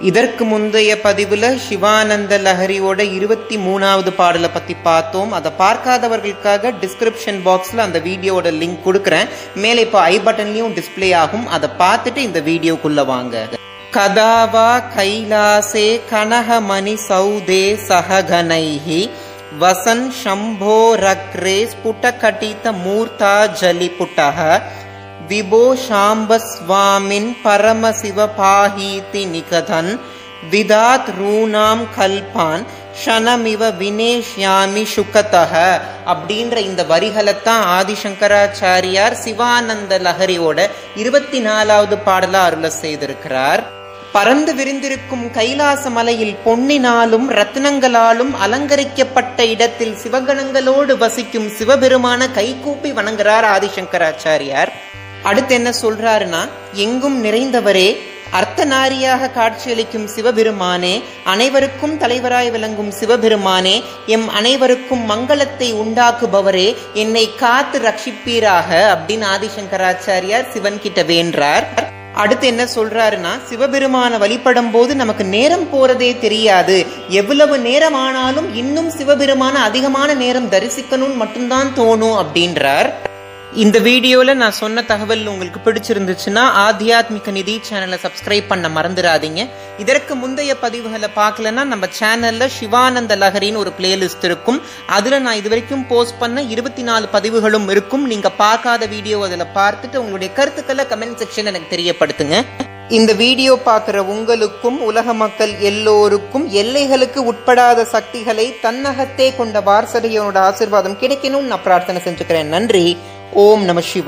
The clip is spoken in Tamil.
இதற்கு முந்தைய பதிவுல சிவானந்த லஹரியோட இருபத்தி மூணாவது பாடலை பத்தி பார்த்தோம். அதை பார்க்காதவர்களுக்காக டிஸ்கிரிப்ஷன் பாக்ஸ்ல அந்த வீடியோவோட லிங்க் கொடுக்குறேன். மேலே இப்போ ஐ பட்டன்லையும் டிஸ்பிளே ஆகும். அதை பார்த்துட்டு இந்த வீடியோக்குள்ள வாங்க. கதாவா கைலாசே கனகமணி சௌதே சககனைஹி வசன் சம்போ ரக்ரே ஸ்புட்டகட்டித மூர்த்தா ஜலிபுட்டக विभो शाम्बस्वामिन् परमशिव पाहीति निकथन् विदात् रूणां கல்பான் ஷனமிவ வினேஷ்யாமி சுகதக அப்படின்ற இந்த வரிகளைத்தான் ஆதிசங்கராச்சாரியார் சிவானந்த லஹரியோட இருபத்தி நாலாவது பாடலா அருள செய்திருக்கிறார் பறந்து விரிந்திருக்கும் கைலாச மலையில் பொன்னினாலும் ரத்னங்களாலும் அலங்கரிக்கப்பட்ட இடத்தில் சிவகணங்களோடு வசிக்கும் சிவபெருமான கைகூப்பி வணங்குறார் ஆதிசங்கராச்சாரியார் அடுத்து என்ன சொல்றாருன்னா எங்கும் நிறைந்தவரே அர்த்தநாரியாக காட்சியளிக்கும் சிவபெருமானே அனைவருக்கும் தலைவராய் விளங்கும் சிவபெருமானே எம் அனைவருக்கும் மங்களத்தை உண்டாக்குபவரே என்னை காத்து ரட்சிப்பீராக அப்படின்னு ஆதிசங்கராச்சாரியார் சிவன் கிட்ட வேண்டார் அடுத்து என்ன சொல்றாருன்னா சிவபெருமான வழிபடும் போது நமக்கு நேரம் போறதே தெரியாது. எவ்வளவு நேரம் ஆனாலும் இன்னும் சிவபெருமான அதிகமான நேரம் தரிசிக்கணும்னு மட்டும்தான் தோணும் அப்படின்றார். இந்த வீடியோல நான் சொன்ன தகவல் உங்களுக்கு பிடிச்சிருந்துச்சுன்னா ஆத்தியாத்மிக நிதி சேனலை சப்ஸ்கிரைப் பண்ண மறந்துடாதீங்க. இதற்கு முந்தைய பதிவுகளை பார்க்கலன்னா நம்ம சேனல்ல சிவானந்த லஹரின்னு ஒரு பிளேலிஸ்ட் இருக்கும். அதுல நான் இது வரைக்கும் போஸ்ட் பண்ண இருபத்தி நாலு பதிவுகளும் இருக்கும். நீங்க பார்க்காத வீடியோ அதில் பார்த்துட்டு உங்களுடைய கருத்துக்களை கமெண்ட் செக்ஷன் எனக்கு தெரியப்படுத்துங்க. இந்த வீடியோ பார்க்குற உங்களுக்கும் உலக மக்கள் எல்லோருக்கும் எல்லைகளுக்கு உட்படாத சக்திகளை தன்னகத்தே கொண்ட வாரசதையோட ஆசிர்வாதம் கிடைக்கணும்னு நான் பிரார்த்தனை செஞ்சுக்கிறேன். நன்றி. ओम नमः शिवाय।